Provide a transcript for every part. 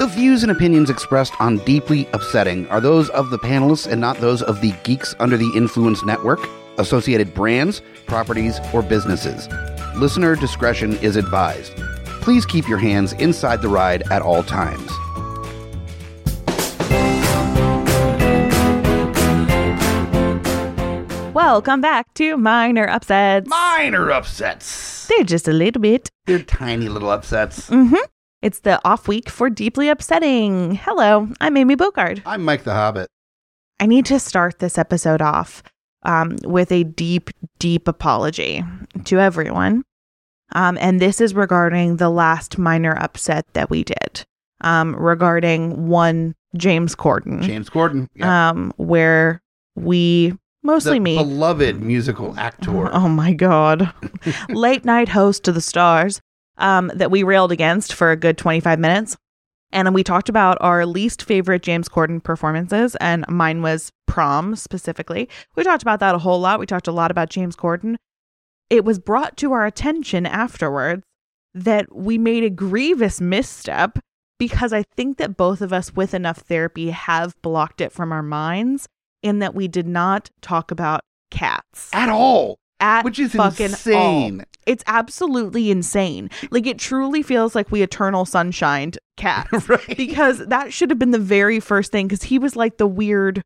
The views and opinions expressed on Deeply Upsetting are those of the panelists and not those of the Geeks Under the Influence Network, associated brands, properties, or businesses. Listener discretion is advised. Please keep your hands inside the ride at all times. Welcome back to Minor Upsets. Minor upsets. They're just a little bit. They're tiny little upsets. Mm-hmm. It's the off week for Deeply Upsetting. Hello, I'm Amy Bogarde. I'm Mike the Hobbit. I need to start this episode off um, with a deep, deep apology to everyone. Um, and this is regarding the last minor upset that we did um, regarding one James Corden, James Corden. Yeah. um, where we, mostly the me, beloved musical actor. Oh my God. Late night host to the stars um, that we railed against for a good 25 minutes. And then we talked about our least favorite James Corden performances, and mine was prom specifically. We talked about that a whole lot. We talked a lot about James Corden. It was brought to our attention afterwards that we made a grievous misstep because I think that both of us, with enough therapy, have blocked it from our minds in that we did not talk about cats At all. At Which is fucking insane. all. It's absolutely insane. Like it truly feels like we eternal sunshined cats right. because that should have been the very first thing because he was like the weird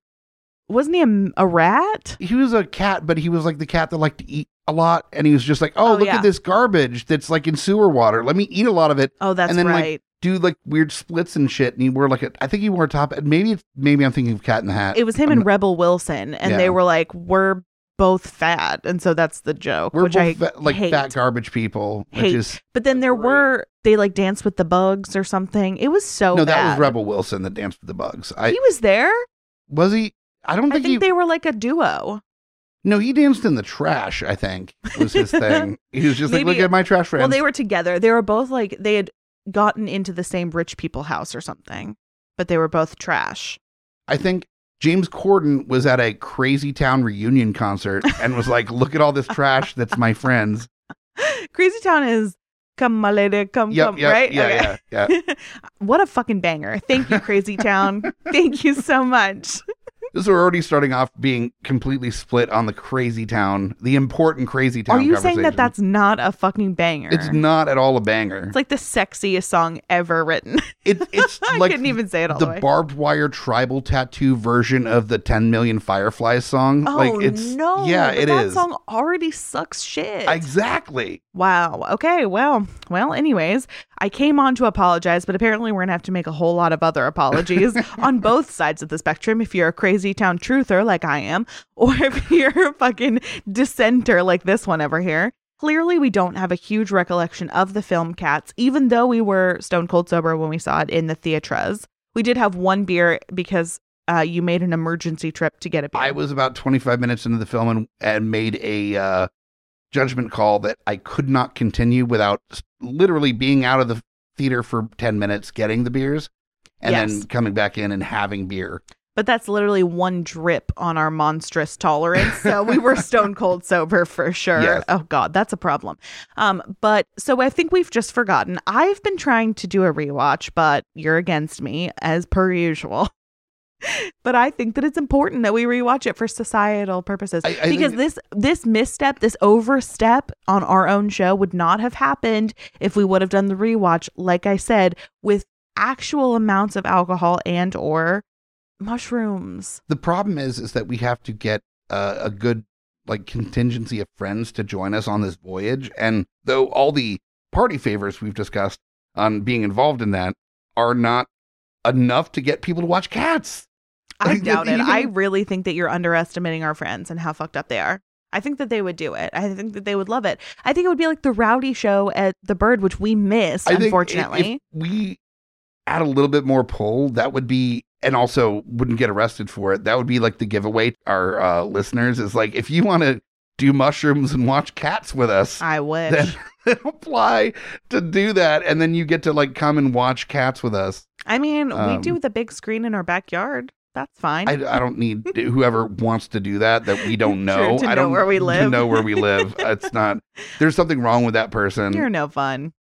wasn't he a, a rat? he was a cat, but he was like the cat that liked to eat a lot. And he was just like, oh, Oh, look yeah. at this garbage that's like in sewer water. Let me eat a lot of it. Oh, that's and then right. like do like weird splits and shit. And he wore like a, I think he wore a top. And maybe maybe I'm thinking of Cat in the Hat. it was him I'm and Rebel Wilson, and Yeah. they were like, "We're both fat," and so that's the joke, We're which both I fa- like hate. fat garbage people, which Hate. is But then there Great. were they like danced with the bugs or something. It was so no, that was Rebel Wilson that danced with the bugs. I he was there. was he. I don't I think, think he. they were like a duo. no, he danced in the trash. I think was his thing. He was just like, look at my trash friends. Well, they were together. They were both like they had gotten into the same rich people house or something, but they were both trash. I think James Corden was at a Crazy Town reunion concert and was like, "Look at all this trash that's my friends." Crazy Town is come my lady, come Yep, come, yep, right? yeah, yeah, yeah. what a fucking banger. Thank you, Crazy Town. Thank you so much. This we're already starting off being completely split on the Crazy Town, the important Crazy Town. Are you saying that that's not a fucking banger? It's not at all a banger. It's like the sexiest song ever written. It, it's I like couldn't even say it all the the barbed wire tribal tattoo version of the 10 Million Fireflies song. Oh like it's no! yeah, it that is song already sucks shit. exactly. Wow. Okay. Well, well, anyways, I came on to apologize, but apparently we're going to have to make a whole lot of other apologies on both sides of the spectrum. If you're a crazy town truther like I am, or if you're a fucking dissenter like this one over here. Clearly, we don't have a huge recollection of the film Cats, even though we were stone cold sober when we saw it in the theaters. We did have one beer because uh, you made an emergency trip to get a beer. I was about 25 minutes into the film and, and made a uh, judgment call that I could not continue without literally being out of the theater for 10 minutes, getting the beers, and Yes. then coming back in and having beer. But that's literally one drip on our monstrous tolerance. So we were stone cold sober for sure. Yes. Oh God, that's a problem. Um, but so I think we've just forgotten. I've been trying to do a rewatch, but you're against me as per usual. but I think that it's important that we rewatch it for societal purposes I- I because this this misstep, this overstep on our own show would not have happened if we would have done the rewatch, like I said, with actual amounts of alcohol and or mushrooms. The problem is, is that we have to get uh, a good like contingency of friends to join us on this voyage. And though all the party favors we've discussed on being involved in that are not enough to get people to watch cats. I doubt it. I really think that you're underestimating our friends and how fucked up they are. I think that they would do it. I think that they would love it. I think it would be like the rowdy show at the Bird, which we missed, I think if- unfortunately. if we add a little bit more pull, that would be, and also wouldn't get arrested for it. That would be like the giveaway to our uh, listeners is like, if you want to do mushrooms and watch cats with us, I wish. then, apply to do that. And then you get to like come and watch cats with us. I mean, we um, do the big screen in our backyard. That's fine. I, I don't need whoever wants to do that that we don't know. I don't know where we live. To know where we live. It's not. There's something wrong with that person. You're no fun.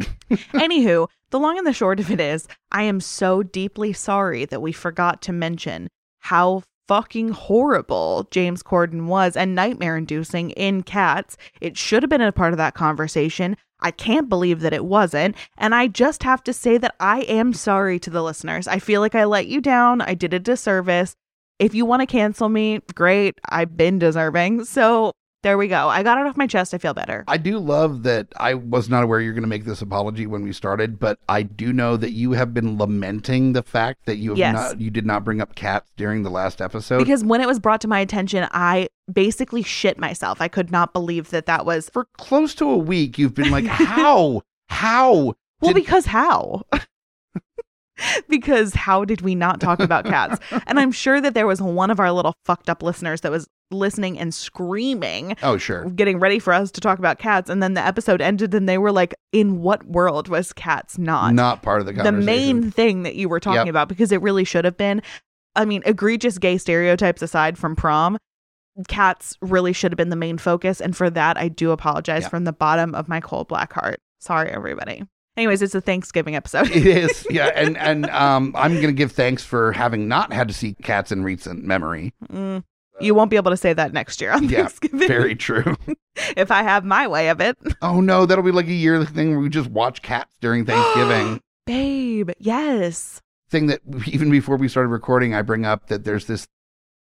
Anywho, The long and the short of it is, I am so deeply sorry that we forgot to mention how fucking horrible James Corden was and nightmare inducing in Cats. It should have been a part of that conversation. I can't believe that it wasn't. And I just have to say that I am sorry to the listeners. I feel like I let you down. I did a disservice. If you want to cancel me, great. I've been deserving. So there we go. I got it off my chest. I feel better. I do love that I was not aware you're going to make this apology when we started, but I do know that you have been lamenting the fact that you have Yes. not you did not bring up cats during the last episode. Because when it was brought to my attention, I basically shit myself. I could not believe that that was. for close to a week you've been like, "How? How?" Well, Did- because how? because how did we not talk about cats? and I'm sure that there was one of our little fucked up listeners that was listening and screaming, Oh, sure. getting ready for us to talk about cats. And then the episode ended and they were like, in what world was cats not? Not part of the the main thing that you were talking Yep. about because it really should have been. I mean, egregious gay stereotypes aside from prom, cats really should have been the main focus. And for that, I do apologize Yeah. from the bottom of my cold black heart. Sorry, everybody. Anyways, it's a Thanksgiving episode. it is. Yeah, and and um I'm going to give thanks for having not had to see cats in recent memory. Mm, you won't be able to say that next year on Yeah, Thanksgiving Very true. if I have my way of it. Oh no, that'll be like a yearly thing where we just watch cats during Thanksgiving. Babe, yes. thing that even before we started recording, I bring up that there's this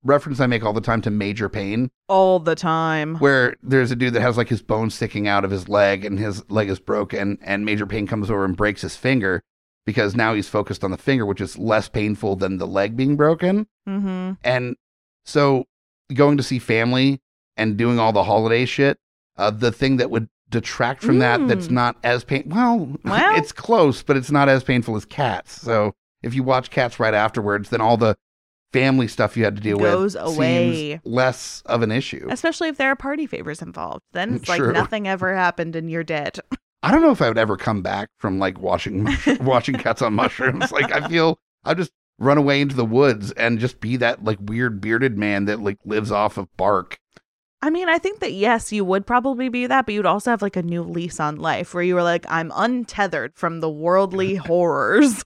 reference I make all the time to Major Payne, All the time. where there's a dude that has like his bone sticking out of his leg and his leg is broken, and Major Payne comes over and breaks his finger because now he's focused on the finger, which is less painful than the leg being broken. Mm-hmm. And so going to see family and doing all the holiday shit, uh, the thing that would detract from that that's Mm. not as pain well, Well. it's close, but it's not as painful as cats. So if you watch cats right afterwards, then all the family stuff you had to deal with. Goes with away. seems less of an issue. Especially if there are party favors involved. Then it's like True. nothing ever happened and you're dead. I don't know if I would ever come back from like watching watching cats on mushrooms. Like I feel I'll just run away into the woods and just be that like weird bearded man that like lives off of bark. I mean, I think that yes, you would probably be that, but you'd also have like a new lease on life where you were like, I'm untethered from the worldly horrors.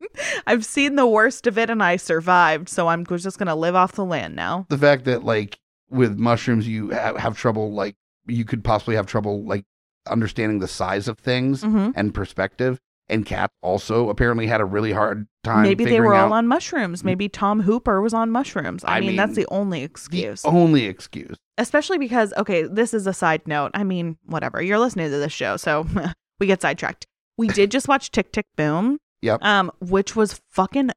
I've seen the worst of it and I survived, so I'm just going to live off the land now. the fact that like with mushrooms you ha- have trouble like you could possibly have trouble like understanding the size of things hmm and perspective and cats also apparently had a really hard time Maybe they were all out on mushrooms. Maybe Tom Hooper was on mushrooms. I, I mean, that's the only excuse. the only excuse Especially because, okay, this is a side note. I mean, whatever. You're listening to this show, so we get sidetracked. We did just watch Tick Tick Boom. Yep. Um, which was fucking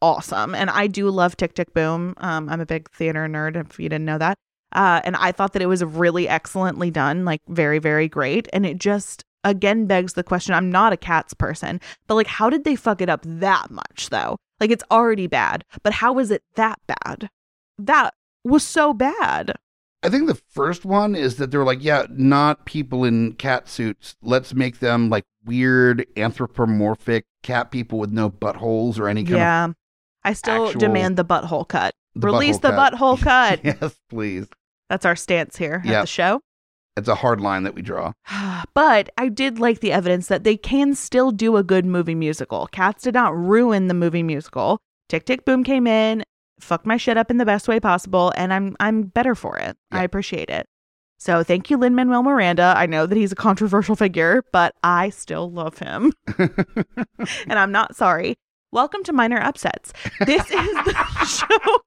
awesome. And I do love Tick Tick Boom. Um, I'm a big theater nerd, if you didn't know that. Uh, and I thought that it was really excellently done, like very, very great. And it just again begs the question I'm not a cats person, but like, how did they fuck it up that much though? Like, it's already bad, but how is it that bad? That was so bad. I think the first one is that they're like, yeah, not people in cat suits. Let's make them like weird anthropomorphic cat people with no buttholes or any kind yeah. I still demand the butthole cut. the Release butthole the cut. butthole cut. yes, please. That's our stance here at the show. It's a hard line that we draw. but I did like the evidence that they can still do a good movie musical. Cats did not ruin the movie musical. Tick Tick Boom came in, fucked my shit up in the best way possible, and I'm I'm better for it. I appreciate it. So thank you, Lin Manuel Miranda. I know that he's a controversial figure, but I still love him, and I'm not sorry. Welcome to Minor Upsets. This is the show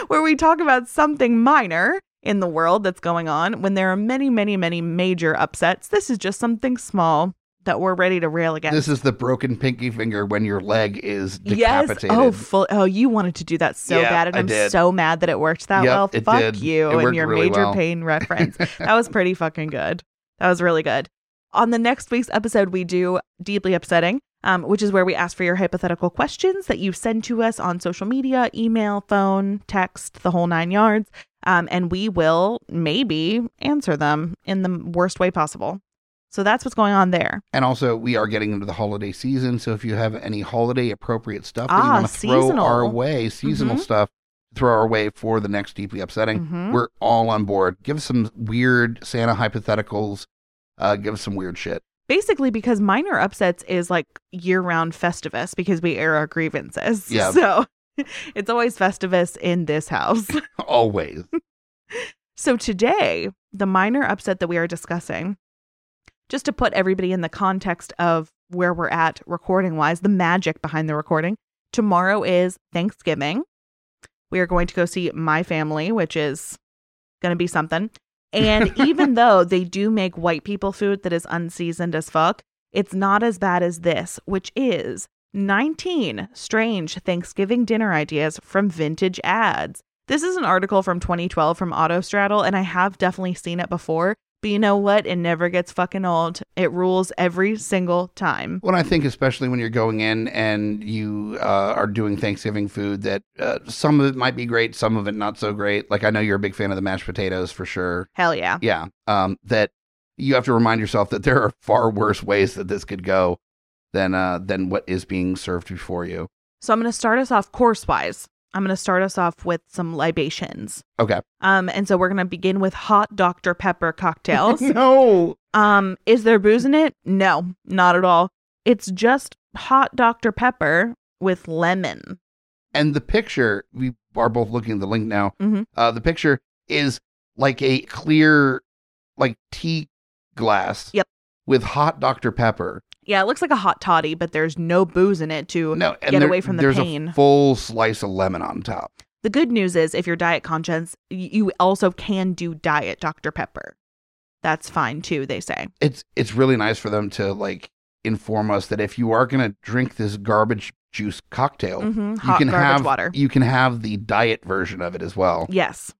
where we talk about something minor in the world that's going on when there are many, many, many major upsets. This is just something small that we're ready to rail against. This is the broken pinky finger when your leg is decapitated. yes. decapitated. Oh, full, oh, you wanted to do that so Yeah, bad, and I I'm did. so mad that it worked that Yep, well. Fuck did. you It and your really major well. pain reference. that was pretty fucking good. That was really good. On the next week's episode, we do deeply upsetting, um, which is where we ask for your hypothetical questions that you send to us on social media, email, phone, text, the whole nine yards, um, and we will maybe answer them in the worst way possible. So that's what's going on there. And also, we are getting into the holiday season. So if you have any holiday appropriate stuff that you Ah, want to throw seasonal. our way, seasonal Mhm. stuff, throw our way for the next deeply upsetting, Mhm. we're all on board. Give us some weird Santa hypotheticals. Uh, give us some weird shit. basically because minor upsets is like year-round festivus because we air our grievances. Yeah. So it's always festivus in this house. Always. So today, the minor upset that we are discussing, just to put everybody in the context of where we're at recording wise, the magic behind the recording, tomorrow is Thanksgiving. We are going to go see my family, which is going to be something. And even though they do make white people food that is unseasoned as fuck, it's not as bad as this, which is 19 strange Thanksgiving dinner ideas from vintage ads. This is an article from 2012 from Autostraddle, and I have definitely seen it before. But you know what? It never gets fucking old. It rules every single time. Well, I think especially when you're going in and you uh, are doing Thanksgiving food, that uh, some of it might be great, some of it not so great. Like I know you're a big fan of the mashed potatoes for sure. Hell yeah. Yeah. Um, that you have to remind yourself that there are far worse ways that this could go than uh, than what is being served before you. So I'm going to start us off course wise. I'm going to start us off with some libations. Okay. Um, and so we're going to begin with hot Dr. Pepper cocktails. no. um, is there booze in it? No, not at all. It's just hot Dr. Pepper with lemon. And the picture, we are both looking at the link now. Mhm. Uh, the picture is like a clear, like tea glass. Yep. With hot Dr. Pepper. Yeah, it looks like a hot toddy, but there's no booze in it to No, get there- away from the there's pain. a full slice of lemon on top. The good news is if you're diet conscious, you also can do diet Dr. Pepper. That's fine too, they say. It's it's really nice for them to like inform us that if you are going to drink this garbage juice cocktail, hmm you can have water. you can have the diet version of it as well. Yes.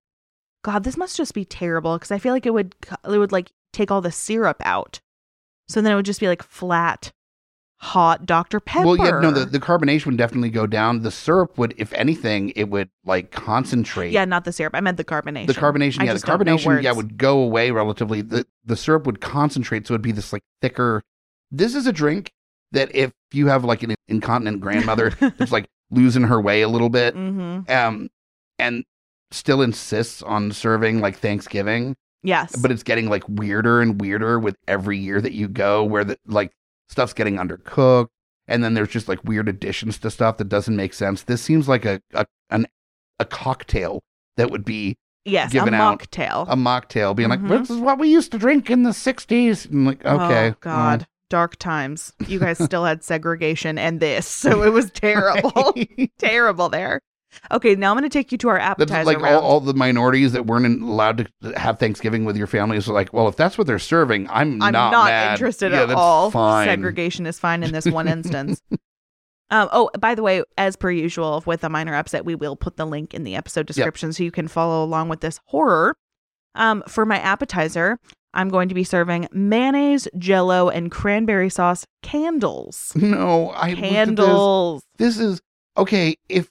God, this must just be terrible because I feel like it would it would like take all the syrup out. So then it would just be like flat, hot Dr. Pepper. Well, yeah, no, the, the carbonation would definitely go down. The syrup would, if anything, it would like concentrate. yeah, not the syrup. I meant the carbonation. The carbonation, I yeah, the just don't know carbonation, yeah, would go away relatively. The the syrup would concentrate, so it'd be this like thicker. This is a drink that if you have like an incontinent grandmother that's like losing her way a little bit, mm-hmm. um, and still insists on serving like Thanksgiving, Yes. but it's getting like weirder and weirder with every year that you go, where the like stuff's getting undercooked, and then there's just like weird additions to stuff that doesn't make sense. This seems like a a an, a cocktail that would be yes, a given out mocktail. a mocktail, being Mhm. like, "This is what we used to drink in the '60s." And like, okay, Oh, God. Dark times. You guys still had segregation and this. So it was terrible. terrible there. Okay, now I'm going to take you to our That's appetizer like all, all the minorities that weren't allowed to have Thanksgiving with your families are like, well, if that's what they're serving, I'm, I'm not, not, mad. interested yeah, at that's all. Fine. Segregation is fine in this one instance. um, oh, by the way, as per usual with a minor upset, we will put the link in the episode description so you can follow along with this horror. Um, for my appetizer, I'm going to be serving mayonnaise, jello, and cranberry sauce candles. No, I at this. Candles. This is okay. If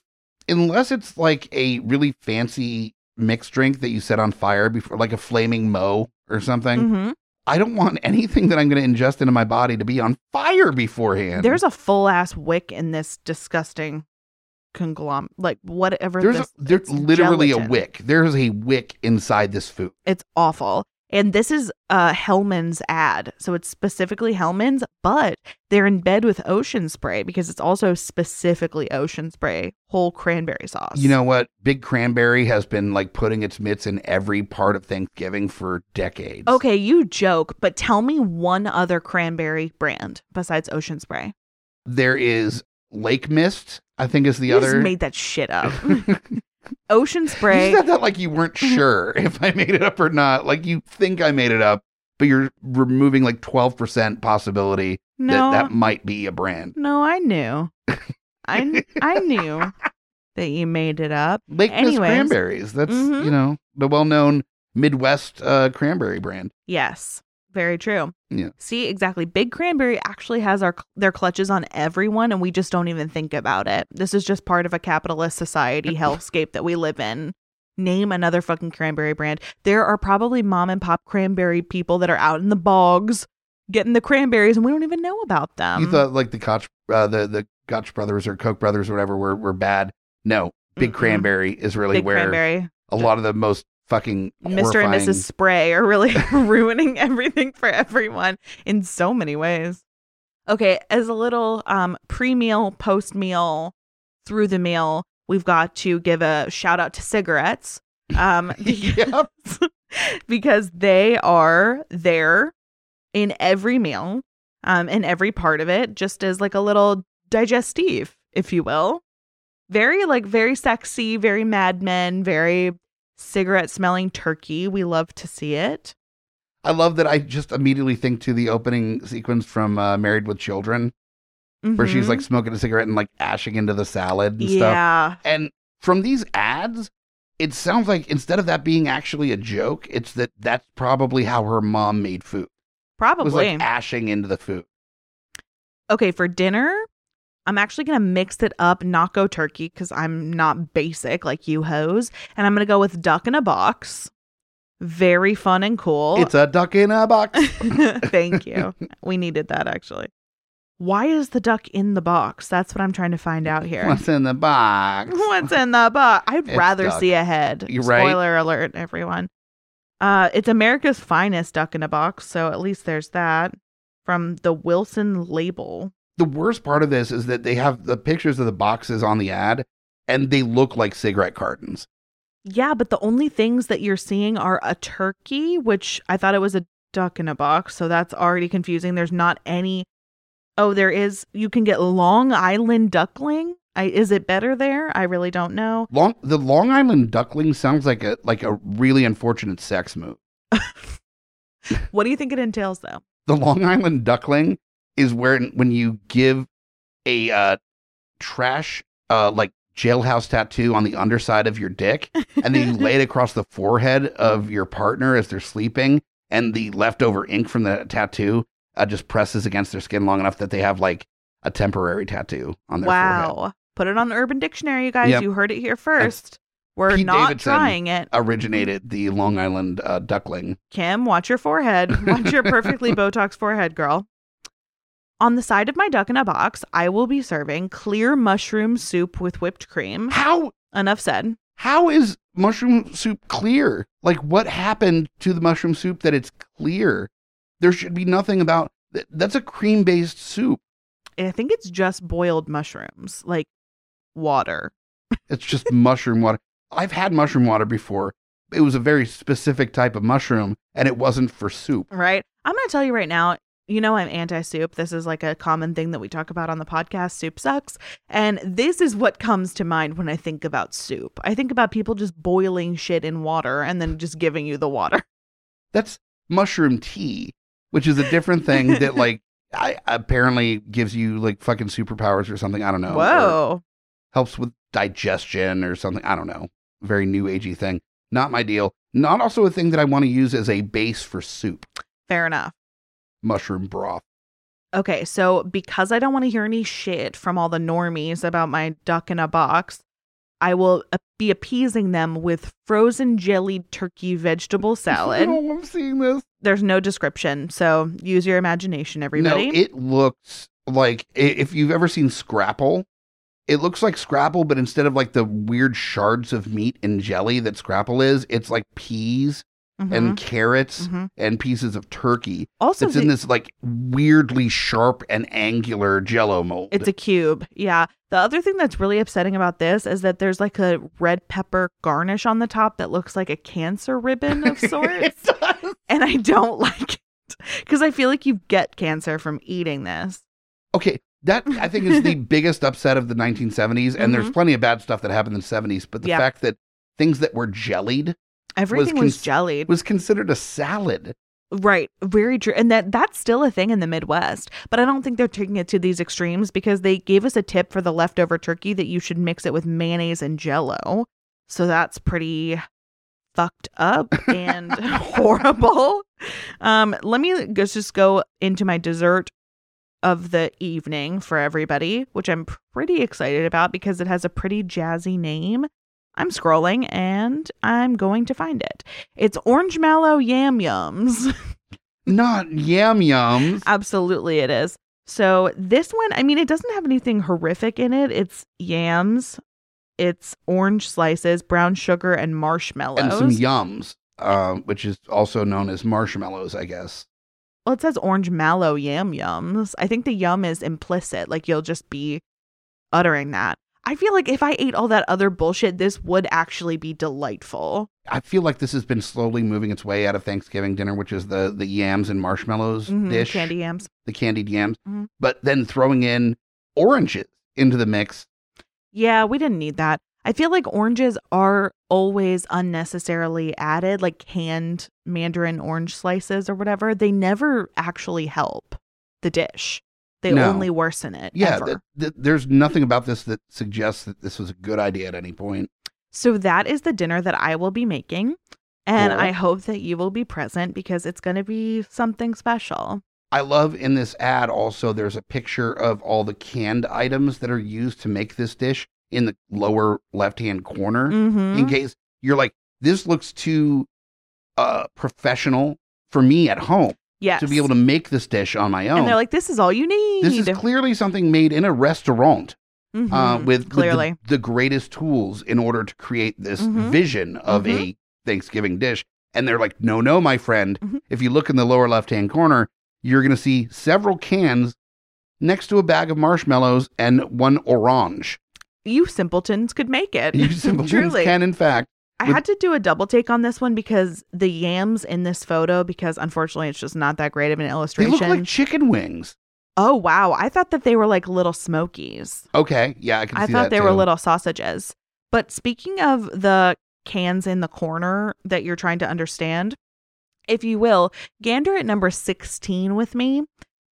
unless it's like a really fancy mixed drink that you set on fire before, like a flaming Moe or something, hmm I don't want anything that I'm going to ingest into my body to be on fire beforehand. There's a full ass wick in this disgusting conglomerate, like whatever. there's this, a, there's literally gelatin. a wick. There's a wick inside this food. It's awful. And this is uh Hellmann's ad. So it's specifically Hellmann's, but they're in bed with ocean spray because it's also specifically ocean spray, whole cranberry sauce. You know what? Big Cranberry has been like putting its mitts in every part of Thanksgiving for decades. Okay, you joke, but tell me one other cranberry brand besides ocean spray. There is Lake Mist, I think is the you other. just made that shit up. ocean spray. You said that like you weren't sure if I made it up or not. Like you think I made it up, but you're removing like 12% possibility No, that that might be a brand. no, I knew. I I knew that you made it up. Lake Anyways. Cranberries. That's, Mhm. you know, the well known Midwest uh, cranberry brand. Yes, very true. Yeah. See, exactly. Big Cranberry actually has our their clutches on everyone, and we just don't even think about it. This is just part of a capitalist society hellscape that we live in. Name another fucking cranberry brand. There are probably mom and pop cranberry people that are out in the bogs getting the cranberries, and we don't even know about them. you thought like the Koch, uh, the, the Koch brothers or Koch brothers or whatever were, were bad. No, Big Mm-mm. Cranberry is really Big where Cranberry. a lot of the most fucking Mr. and. Mrs. Spray are really ruining everything for everyone in so many ways. Okay, as a little um pre-meal, post-meal, through the meal, we've got to give a shout out to cigarettes. Um Yep. because they are there in every meal, um, in every part of it, just as like a little digestive, if you will. Very like very sexy, very Mad Men, very cigarette smelling turkey. We love to see it. I love that I just immediately think to the opening sequence from uh, Married with Children, where she's like smoking a cigarette and like ashing into the salad and stuff. yeah, And from these ads, it sounds like instead of that being actually a joke, it's that that's probably how her mom made food. It probably. was like ashing into the food. okay, for dinner, I'm actually gonna mix it up, not go turkey because I'm not basic like you hoes, and I'm gonna go with duck in a box. Very fun and cool. It's a duck in a box. Thank you. We needed that actually. Why is the duck in the box? That's what I'm trying to find out here. What's in the box? What's in the box? I'd It's rather duck. see a head. You're right. Spoiler alert, everyone. Uh, it's America's finest duck in a box, so at least there's that from the Wilson label. The worst part of this is that they have the pictures of the boxes on the ad and they look like cigarette cartons. Yeah, but the only things that you're seeing are a turkey, which I thought it was a duck in a box, so that's already confusing. There's not any. Oh, there is. You can get Long Island duckling. I, is it better there? I really don't know. Long the Long Island duckling sounds like a like a really unfortunate sex move. What do you think it entails, though? The Long Island duckling is where when you give a uh, trash uh, like jailhouse tattoo on the underside of your dick, and then you lay it across the forehead of your partner as they're sleeping, and the leftover ink from the tattoo uh, just presses against their skin long enough that they have like a temporary tattoo on their wow. forehead. Put it on the Urban Dictionary, you guys. Yep. You heard it here first. We're Pete not Davidson. trying it. Originated the Long Island uh, duckling. Kim, watch your forehead. Watch your perfectly Botox forehead, girl. On the side of my duck in a box, I will be serving clear mushroom soup with whipped cream. How Enough said. how is mushroom soup clear? Like what happened to the mushroom soup that it's clear? There should be nothing about th- that's a cream based soup. I think it's just boiled mushrooms, like water. It's just mushroom water. I've had mushroom water before. It was a very specific type of mushroom and it wasn't for soup. Right? I'm going to tell you right now, you know, I'm anti soup. This is like a common thing that we talk about on the podcast. Soup sucks. And this is what comes to mind when I think about soup. I think about people just boiling shit in water and then just giving you the water. That's mushroom tea, which is a different thing that like I apparently gives you like fucking superpowers or something. I don't know. Whoa. helps with digestion or something. I don't know. Very new agey thing. Not my deal. Not also a thing that I want to use as a base for soup. Fair enough. Mushroom broth. Okay, so because I don't want to hear any shit from all the normies about my duck in a box, I will be appeasing them with frozen jellied turkey vegetable salad. Oh, I'm seeing this. There's no description, so use your imagination, everybody. No, it looks like if you've ever seen Scrapple, it looks like Scrapple, but instead of like the weird shards of meat and jelly that Scrapple is, it's like peas Mhm, and carrots mhm. and pieces of turkey. Also, It's in this like weirdly sharp and angular jello mold. it's a cube. Yeah. The other thing that's really upsetting about this is that there's like a red pepper garnish on the top that looks like a cancer ribbon of sorts. And I don't like it because I feel like you get cancer from eating this. Okay, that I think is the biggest upset of the 1970s, and there's Mhm. plenty of bad stuff that happened in the 70s, but the Yeah. fact that things that were jellied Everything was, cons- jellied. was considered a salad. Right, very true. And that that's still a thing in the Midwest. But I don't think they're taking it to these extremes because they gave us a tip for the leftover turkey that you should mix it with mayonnaise and jello. So that's pretty fucked up and horrible. Um let me just go into my dessert of the evening for everybody, which I'm pretty excited about because it has a pretty jazzy name. I'm scrolling and I'm going to find it. It's orange mallow yam yums. Not yam yums. Absolutely, it is. So, this one, I mean, it doesn't have anything horrific in it. It's yams, It's orange slices, brown sugar, and marshmallows. and some yums, uh, which is also known as marshmallows, I guess. well, it says orange mallow yam yums. I think the yum is implicit. Like you'll just be uttering that. I feel like if I ate all that other bullshit, this would actually be delightful. I feel like this has been slowly moving its way out of Thanksgiving dinner, which is the the yams and marshmallows Mhm, dish, Candy yams. the candied yams, Mhm. but then throwing in oranges into the mix. Yeah, we didn't need that. I feel like oranges are always unnecessarily added, like canned mandarin orange slices or whatever. They never actually help the dish. They No. only worsen it. Yeah, ever. th- th- there's nothing about this that suggests that this was a good idea at any point. So that is the dinner that I will be making. And Cool. I hope that you will be present because it's going to be something special. I love in this ad also there's a picture of all the canned items that are used to make this dish in the lower left hand corner. Mm-hmm. In case you're like, this looks too uh professional for me at home yes. to be able to make this dish on my own. And they're like, this is all you need. this is clearly something made in a restaurant uh, Mhm. with, with clearly. the, the greatest tools in order to create this Mhm. vision of Mhm. a Thanksgiving dish. And they're like, no, no, my friend. Mhm. If you look in the lower left hand corner, you're going to see several cans next to a bag of marshmallows and one orange. you simpletons could make it. You simpletons can, in fact. I had to do a double take on this one because the yams in this photo, because unfortunately it's just not that great of an They illustration. look like chicken wings. oh wow, I thought that they were like little smokies. Okay, yeah, I can I see thought that they were too. little sausages. But speaking of the cans in the corner that you're trying to understand, if you will, gander at number 16 with me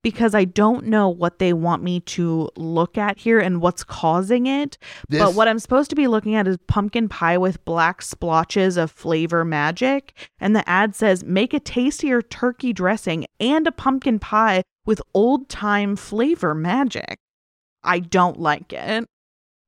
because I don't know what they want me to look at here and what's causing it. This, But what I'm supposed to be looking at is pumpkin pie with black splotches of flavor magic. And the ad says, make a tastier turkey dressing and a pumpkin pie with old time flavor magic. I don't like it.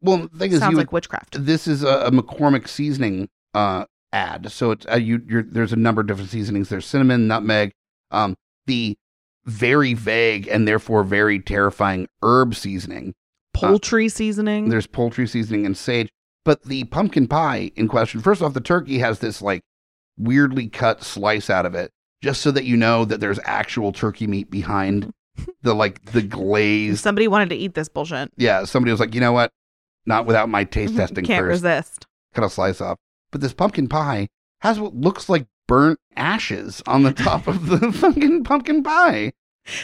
well, the thing is, Sounds you like witchcraft. this is a, a McCormick seasoning uh, ad. So it's uh, you. You're, there's a number of different seasonings. There's cinnamon, nutmeg, um, the very vague and therefore very terrifying herb seasoning. Poultry seasoning. There's poultry seasoning and sage. But the pumpkin pie in question, first off, the turkey has this like weirdly cut slice out of it, just so that you know that there's actual turkey meat behind the like the glaze. Somebody wanted to eat this bullshit. Yeah, somebody was like, you know what? Not without my taste testing Can't first. resist. cut a slice off. But this pumpkin pie has what looks like burnt ashes on the top of the fucking pumpkin pie.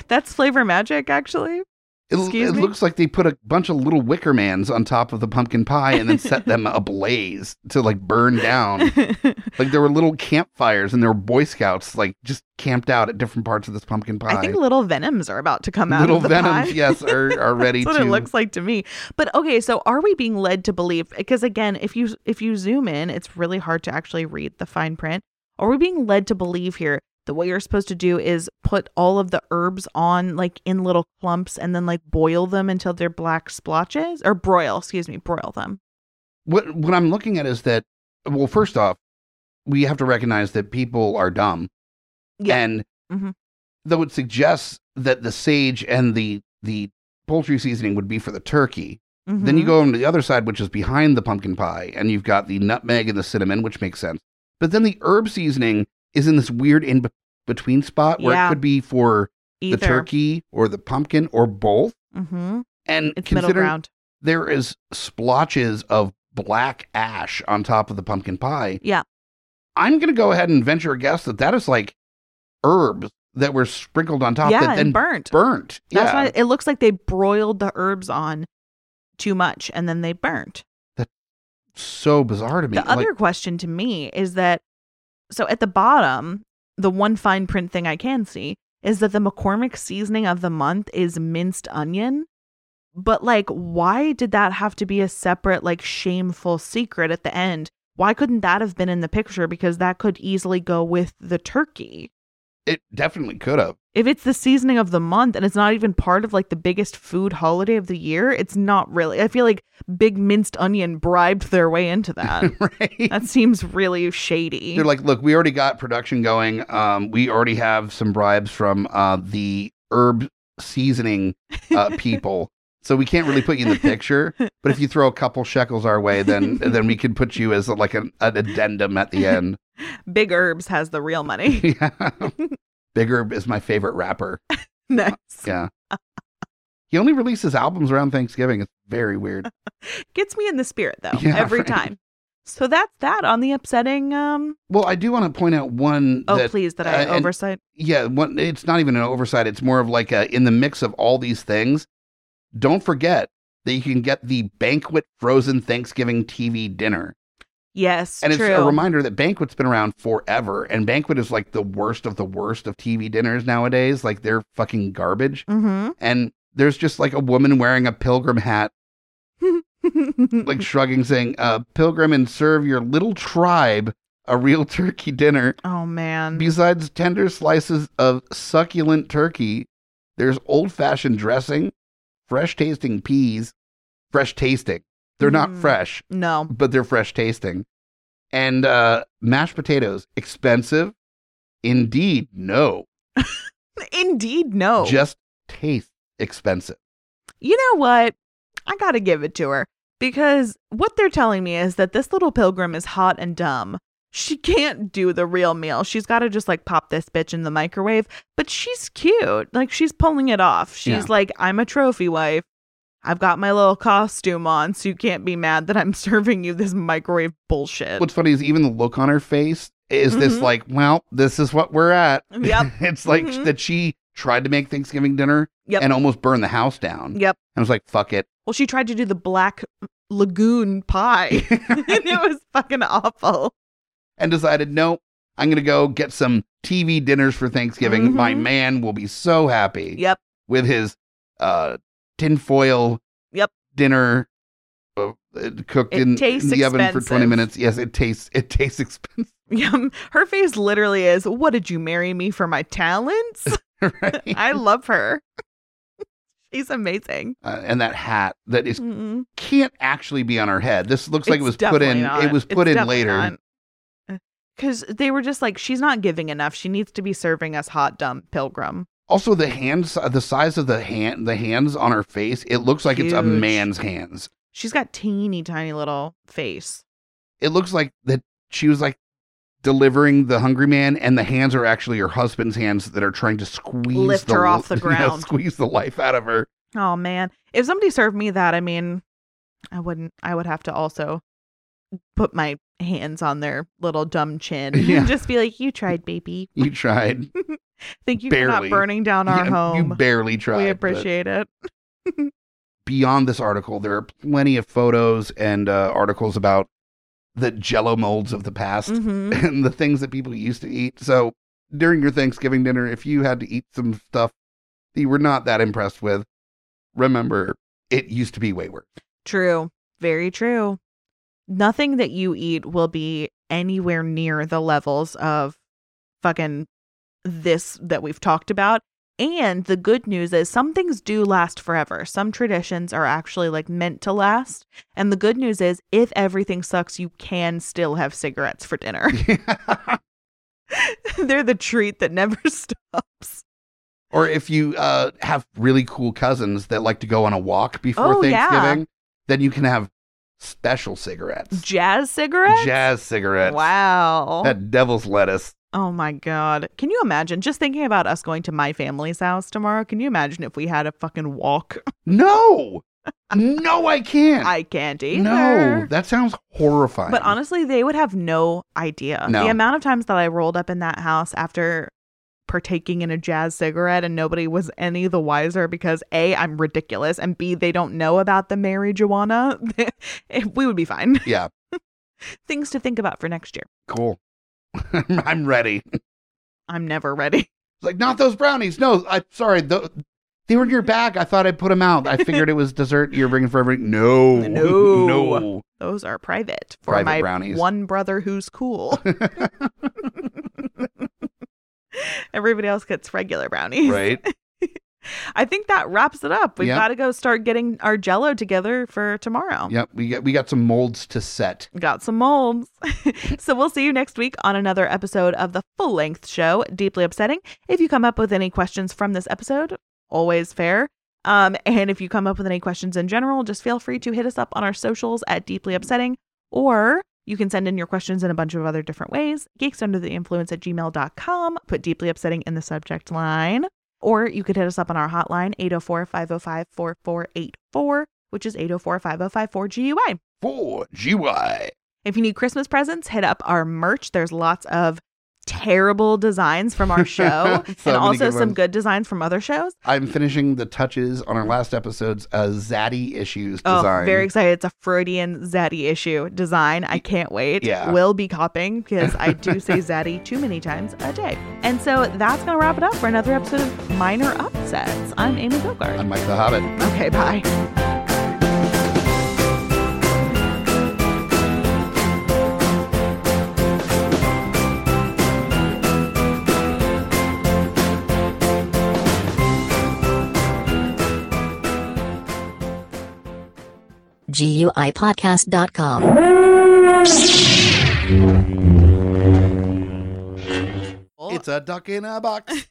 That's flavor magic, actually. It, it looks like they put a bunch of little wicker mans on top of the pumpkin pie and then set them ablaze to like burn down. Like there were little campfires and there were Boy Scouts like just camped out at different parts of this pumpkin pie. I think little venoms are about to come out little of the venoms, pie. yes, are, are ready That's to. what it looks like to me. But okay, so are we being led to believe? Because again, if you if you zoom in, it's really hard to actually read the fine print. Are we being led to believe here that what you're supposed to do is put all of the herbs on like in little clumps and then like boil them until they're black splotches or broil? Excuse me, broil them. what what I'm looking at is that well, first off, we have to recognize that people are dumb. Yeah. And Mhm. though it suggests that the sage and the the poultry seasoning would be for the turkey, then you Mhm. go on to the other side, which is behind the pumpkin pie, and you've got the nutmeg and the cinnamon, which makes sense. But then the herb seasoning is in this weird in between spot where Yeah. it could be for Either. the turkey or the pumpkin or both. hmm And It's middle considering ground. there is splotches of black ash on top of the pumpkin pie. Yeah. I'm going to go ahead and venture a guess that that is like herbs that were sprinkled on top Yeah, that and then burnt. burnt. That's yeah. why it looks like they broiled the herbs on too much and then they burnt. So bizarre to me. The Like, other question to me is that so at the bottom, the one fine print thing I can see is that the McCormick seasoning of the month is minced onion. But like, why did that have to be a separate, like, shameful secret at the end? Why couldn't that have been in the picture? Because that could easily go with the turkey. It definitely could have. If it's the seasoning of the month and it's not even part of like the biggest food holiday of the year, it's not really. I feel like big minced onion bribed their way into that. right? that seems really shady. They're like, look, we already got production going. Um, we already have some bribes from uh, the herb seasoning uh, people. So we can't really put you in the picture, but if you throw a couple shekels our way, then then we can put you as like an, an addendum at the end. Big Herbs has the real money. yeah. Big Herb is my favorite rapper. nice. Yeah. He only releases albums around Thanksgiving. It's very weird. Gets me in the spirit though, Yeah, every right. time. So that's that on the upsetting um Well, I do want to point out one oh that please that I uh, oversight. yeah, one, it's not even an oversight. It's more of like a, in the mix of all these things. Don't forget that you can get the Banquet Frozen Thanksgiving TV dinner. Yes, And true. it's a reminder that Banquet's been around forever. And Banquet is like the worst of the worst of TV dinners nowadays. Like they're fucking garbage. mm-hmm. And there's just like a woman wearing a pilgrim hat, like shrugging, saying, uh, Pilgrim, and serve your little tribe a real turkey dinner. oh man. Besides tender slices of succulent turkey, there's old fashioned dressing, fresh tasting peas, fresh tasting. They're not Mm. fresh, no. but they're fresh tasting. And uh, mashed potatoes, expensive? Indeed, no. Indeed, no. Just taste expensive. you know what? I got to give it to her because what they're telling me is that this little pilgrim is hot and dumb. She can't do the real meal. She's got to just like pop this bitch in the microwave, but she's cute. Like she's pulling it off. She's Yeah. like, I'm a trophy wife. I've got my little costume on, so you can't be mad that I'm serving you this microwave bullshit. What's funny is even the look on her face is this Mhm. like, well, this is what we're at. Yep. it's like Mhm. that she tried to make Thanksgiving dinner Yep. and almost burned the house down. Yep. And I was like, fuck it. Well, she tried to do the black lagoon pie, and it was fucking awful. And decided, no, I'm going to go get some TV dinners for Thanksgiving. My Mhm. man will be so happy Yep. with his uh, tinfoil Yep. dinner uh, cooked It in, in the oven for 20 minutes. Yes, it tastes it tastes expensive. Yeah, her face literally is, What did you marry me for my talents? I love her. She's amazing. Uh, and that hat that is can't actually be on her head. This looks like it was put in. not. It was It's put in later. not. Because they were just like, she's not giving enough. She needs to be serving us hot, dumb pilgrim. Also, the hands, the size of the hand, the hands on her face, it looks like it's a man's hands. She's got teeny tiny little face. It looks like that she was like delivering the hungry man, and the hands are actually her husband's hands that are trying to squeeze Lift the, her off the yeah, ground. squeeze the life out of her. Oh man. If somebody served me that, I mean, I wouldn't I would have to also put my hands on their little dumb chin Yeah. and just be like, You tried, baby. You tried. Thank you for Barely. not burning down our Yeah, home. You barely tried. we appreciate it. Beyond this article, there are plenty of photos and uh, articles about the Jello molds of the past. hmm and the things that people used to eat. So during your Thanksgiving dinner, if you had to eat some stuff that you were not that impressed with, remember it used to be way worse. True. Very true. Nothing that you eat will be anywhere near the levels of fucking this that we've talked about. And the good news is some things do last forever. Some traditions are actually like meant to last. And the good news is if everything sucks, you can still have cigarettes for dinner. They're the treat that never stops. or if you uh, have really cool cousins that like to go on a walk before Oh, yeah. Thanksgiving, then you can have special cigarettes. Jazz cigarettes? Jazz cigarettes. Wow. That devil's lettuce. Oh my god. Can you imagine just thinking about us going to my family's house tomorrow? Can you imagine if we had a fucking walk? No. no, I can't. I can't either. no, that sounds horrifying. But honestly, they would have no idea. No. The amount of times that I rolled up in that house after partaking in a jazz cigarette and nobody was any the wiser because A, I'm ridiculous, and B, they don't know about the marijuana, we would be fine. yeah, Things to think about for next year. cool. I'm ready. I'm never ready. It's like, not those brownies. No, I'm sorry. Th- they were in your bag. I thought I'd put them out. I figured it was dessert you're bringing for every. No. No. No. Those are private for Private my brownies. one brother who's cool. Everybody else gets regular brownies. right? I think that wraps it up. We've Yep. got to go start getting our jello together for tomorrow. Yep. We got, we got some molds to set. Got some molds. so we'll see you next week on another episode of the full length show, Deeply Upsetting. If you come up with any questions from this episode, always fair. Um, and if you come up with any questions in general, just feel free to hit us up on our socials at Deeply Upsetting, or you can send in your questions in a bunch of other different ways. Geeks under the influence at gmail.com. Put Deeply Upsetting in the subject line. Or you could hit us up on our hotline, 804 505 4484, which is 804 505 4GUI. For GY. If you need Christmas presents, hit up our merch. There's lots of terrible designs from our show So and also good some ones. good designs from other shows. I'm finishing the touches on our last episode's uh, Zaddy issues Oh, design. very excited. It's a Freudian Zaddy issue design. I can't wait. Yeah. Will be copying because I do say Zaddy too many times a day. And so that's going to wrap it up for another episode of Minor Upsets. I'm Amy Bogarde. I'm Mike the Hobbit. Okay, bye. GUIPodcast.com. It's a duck in a box.